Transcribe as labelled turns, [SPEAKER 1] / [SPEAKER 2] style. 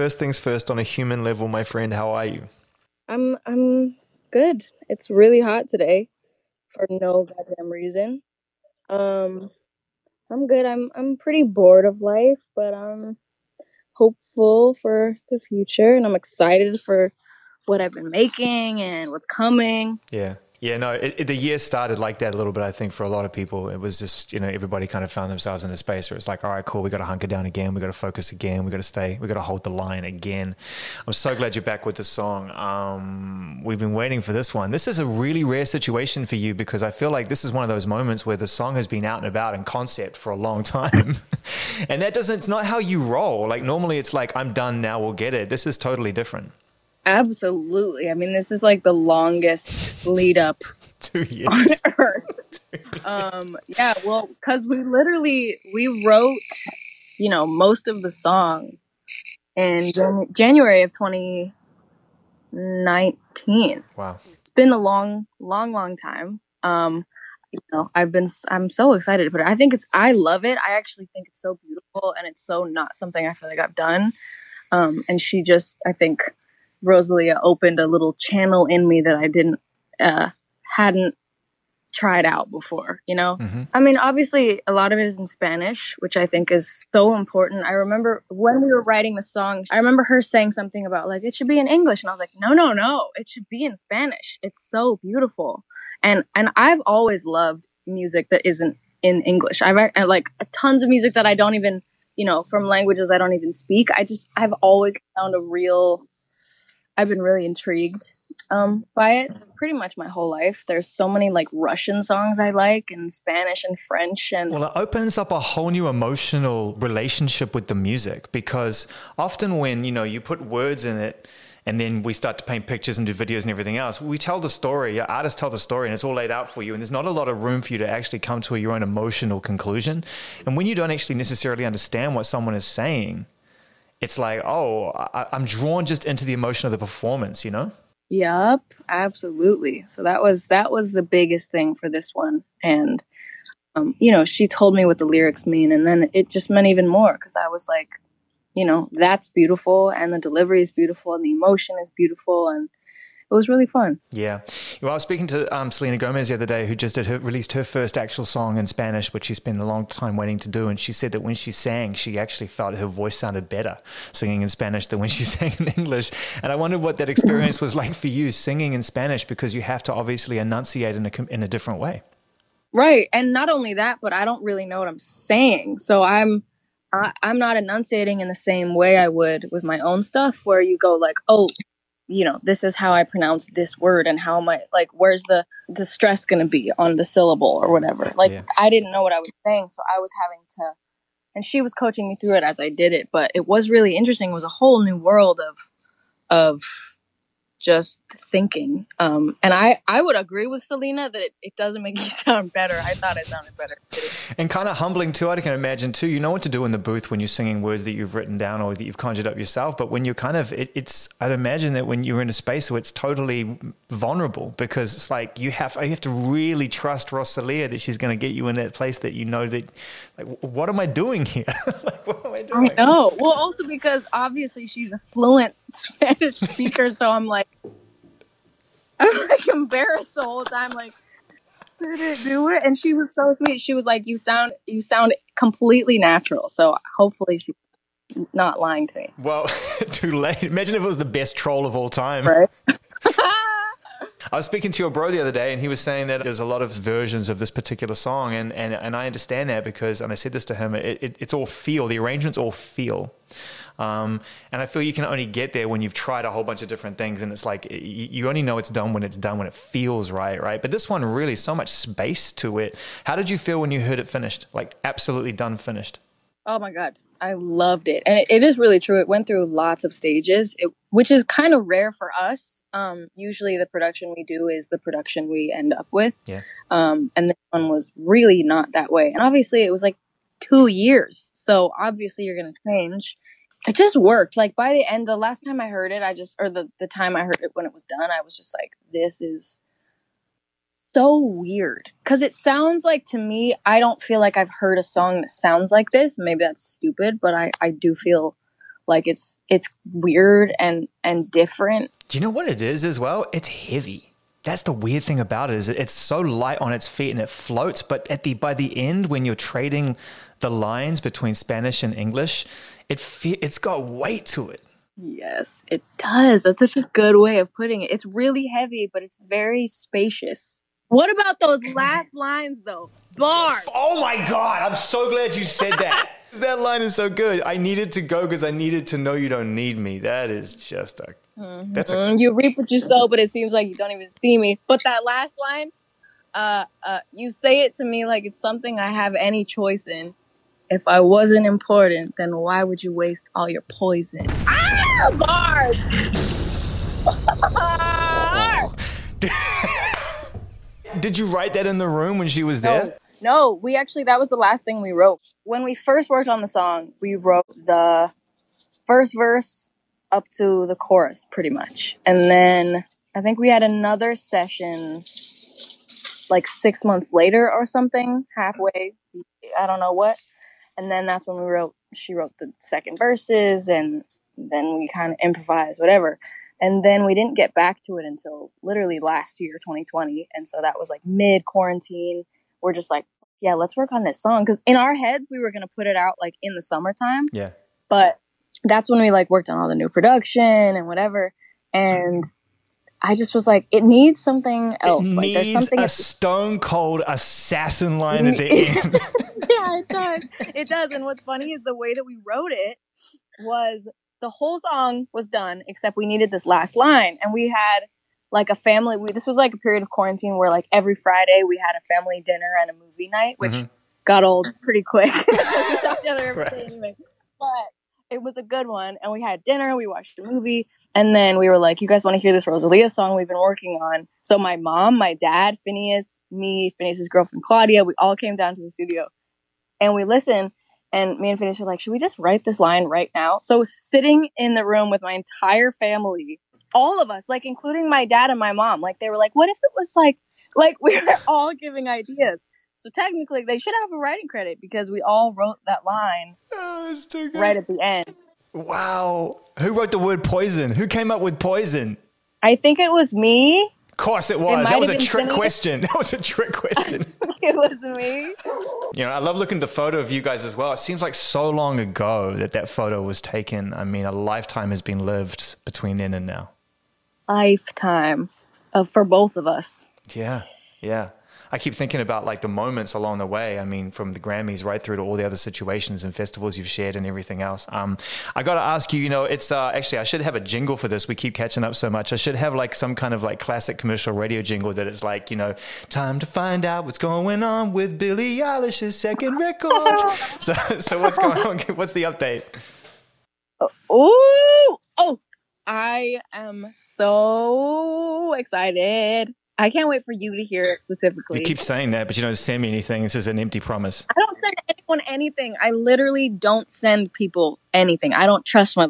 [SPEAKER 1] First things first, on a human level, my friend, how are you?
[SPEAKER 2] I'm I'm good. It's really hot today for no goddamn reason. Um I'm good. I'm I'm pretty bored of life, but I'm hopeful for the future and I'm excited for what I've been making and what's coming.
[SPEAKER 1] Yeah. Yeah, no, it, it, the year started like that a little bit. I think for a lot of people, it was just you know everybody kind of found themselves in a space where it's like, all right, cool, we got to hunker down again, we got to focus again, we got to stay, we got to hold the line again. I'm so glad you're back with the song. Um, we've been waiting for this one. This is a really rare situation for you because I feel like this is one of those moments where the song has been out and about in concept for a long time, and that doesn't. It's not how you roll. Like normally, it's like I'm done now, we'll get it. This is totally different.
[SPEAKER 2] Absolutely. I mean, this is like the longest lead up
[SPEAKER 1] two years
[SPEAKER 2] on Earth. um, yeah, well, because we literally we wrote, you know, most of the song in Jan- January of 2019.
[SPEAKER 1] Wow,
[SPEAKER 2] it's been a long, long, long time. Um, you know, I've been I'm so excited to put it. I think it's I love it. I actually think it's so beautiful and it's so not something I feel like I've done. Um, and she just I think Rosalia opened a little channel in me that I didn't uh, hadn't tried out before. You know, mm-hmm. I mean, obviously a lot of it is in Spanish, which I think is so important. I remember when we were writing the song, I remember her saying something about like it should be in English, and I was like, no, no, no, it should be in Spanish. It's so beautiful, and and I've always loved music that isn't in English. I've like tons of music that I don't even you know from languages I don't even speak. I just I've always found a real I've been really intrigued um, by it pretty much my whole life. There's so many like Russian songs I like and Spanish and French and
[SPEAKER 1] Well, it opens up a whole new emotional relationship with the music because often when, you know, you put words in it and then we start to paint pictures and do videos and everything else. We tell the story, artists tell the story, and it's all laid out for you. And there's not a lot of room for you to actually come to your own emotional conclusion. And when you don't actually necessarily understand what someone is saying, it's like, oh, I, I'm drawn just into the emotion of the performance, you know?
[SPEAKER 2] Yep, absolutely. So that was that was the biggest thing for this one, and um, you know, she told me what the lyrics mean, and then it just meant even more because I was like, you know, that's beautiful, and the delivery is beautiful, and the emotion is beautiful, and it was really fun.
[SPEAKER 1] Yeah. Well, I was speaking to um, Selena Gomez the other day, who just did her, released her first actual song in Spanish, which she's been a long time waiting to do. And she said that when she sang, she actually felt her voice sounded better singing in Spanish than when she sang in English. And I wondered what that experience was like for you singing in Spanish because you have to obviously enunciate in a, in a different way.
[SPEAKER 2] Right. And not only that, but I don't really know what I'm saying. So I'm. I, I'm not enunciating in the same way I would with my own stuff, where you go like, "Oh, you know this is how i pronounce this word and how my like where's the the stress going to be on the syllable or whatever like yeah. i didn't know what i was saying so i was having to and she was coaching me through it as i did it but it was really interesting it was a whole new world of of just thinking. Um, and I, I would agree with Selena that it, it doesn't make you sound better. I thought it sounded better.
[SPEAKER 1] And kind of humbling too, I can imagine too. You know what to do in the booth when you're singing words that you've written down or that you've conjured up yourself. But when you're kind of, it, it's, I'd imagine that when you're in a space where it's totally vulnerable because it's like you have, you have to really trust Rosalia that she's going to get you in that place that you know that, like, what am I doing here? like,
[SPEAKER 2] what am I doing? I know. Well, also because obviously she's a fluent Spanish speaker. So I'm like, I'm like embarrassed the whole time, like, did it do it? And she was so sweet. She was like, You sound you sound completely natural. So hopefully she's not lying to me.
[SPEAKER 1] Well, too late. Imagine if it was the best troll of all time.
[SPEAKER 2] Right.
[SPEAKER 1] I was speaking to your bro the other day, and he was saying that there's a lot of versions of this particular song, and and, and I understand that because, and I said this to him, it, it, it's all feel. The arrangements all feel. Um, and I feel you can only get there when you've tried a whole bunch of different things. And it's like you only know it's done when it's done, when it feels right, right? But this one really, so much space to it. How did you feel when you heard it finished? Like absolutely done, finished?
[SPEAKER 2] Oh my God. I loved it. And it, it is really true. It went through lots of stages, it, which is kind of rare for us. Um, usually the production we do is the production we end up with.
[SPEAKER 1] Yeah.
[SPEAKER 2] Um, and this one was really not that way. And obviously it was like two years. So obviously you're going to change it just worked. Like by the end, the last time I heard it, I just, or the, the time I heard it when it was done, I was just like, this is so weird. Cause it sounds like to me, I don't feel like I've heard a song that sounds like this. Maybe that's stupid, but I, I do feel Like it's it's weird and and different.
[SPEAKER 1] Do you know what it is as well? It's heavy. That's the weird thing about it is it's so light on its feet and it floats, but at the by the end when you're trading the lines between Spanish and English, it fe- it's got weight to it.
[SPEAKER 2] Yes, it does. That's such a good way of putting it. It's really heavy, but it's very spacious. What about those last lines though? Bars.
[SPEAKER 1] Oh my god, I'm so glad you said that. that line is so good. I needed to go because I needed to know you don't need me. That is just a
[SPEAKER 2] Mm-hmm.
[SPEAKER 1] that's a
[SPEAKER 2] you reap what you sow, but it seems like you don't even see me. But that last line, uh, uh, you say it to me like it's something I have any choice in. If I wasn't important, then why would you waste all your poison? Ah, bars.
[SPEAKER 1] Did you write that in the room when she was there?
[SPEAKER 2] No, no, we actually that was the last thing we wrote. When we first worked on the song, we wrote the first verse up to the chorus pretty much. And then I think we had another session like 6 months later or something, halfway, I don't know what. And then that's when we wrote she wrote the second verses and then we kind of improvised whatever. And then we didn't get back to it until literally last year, 2020. And so that was like mid quarantine. We're just like, yeah, let's work on this song. Cause in our heads, we were going to put it out like in the summertime.
[SPEAKER 1] Yeah.
[SPEAKER 2] But that's when we like worked on all the new production and whatever. And I just was like, it needs something else.
[SPEAKER 1] It
[SPEAKER 2] like there's something.
[SPEAKER 1] a stone cold assassin line at the end.
[SPEAKER 2] yeah, it does. It does. And what's funny is the way that we wrote it was the whole song was done except we needed this last line and we had like a family we, this was like a period of quarantine where like every friday we had a family dinner and a movie night which
[SPEAKER 1] Mhm.
[SPEAKER 2] got old pretty quick we talked together every
[SPEAKER 1] Right.
[SPEAKER 2] anyway but it was a good one and we had dinner we watched a movie and then we were like you guys want to hear this rosalia song we've been working on so my mom my dad phineas me phineas's girlfriend claudia we all came down to the studio and we listened and me and Phineas were like, should we just write this line right now? So sitting in the room with my entire family, all of us, like including my dad and my mom, like they were like, what if it was like, like we were all giving ideas. So technically they should have a writing credit because we all wrote that line
[SPEAKER 1] oh,
[SPEAKER 2] right at the end.
[SPEAKER 1] Wow. Who wrote the word poison? Who came up with poison?
[SPEAKER 2] I think it was me.
[SPEAKER 1] Of course it was.
[SPEAKER 2] might
[SPEAKER 1] that was a trick
[SPEAKER 2] Phineas.
[SPEAKER 1] question. That was a trick question.
[SPEAKER 2] it was me.
[SPEAKER 1] you know, I love looking at the photo of you guys as well. It seems like so long ago that that photo was taken. I mean, a lifetime has been lived between then and now.
[SPEAKER 2] Lifetime of for both of us.
[SPEAKER 1] Yeah, yeah. I keep thinking about like the moments along the way. I mean, from the Grammys right through to all the other situations and festivals you've shared and everything else. Um, I got to ask you, you know, it's uh, actually I should have a jingle for this. We keep catching up so much. I should have like some kind of like classic commercial radio jingle that it's like, you know, time to find out what's going on with Billie Eilish's second record. so, so what's going on? What's the update?
[SPEAKER 2] Oh, Oh, I am so excited. I can't wait for you to hear it specifically.
[SPEAKER 1] You keep saying that, but you don't send me anything. This is an empty promise.
[SPEAKER 2] I don't send anyone anything. I literally don't send people anything. I don't trust my.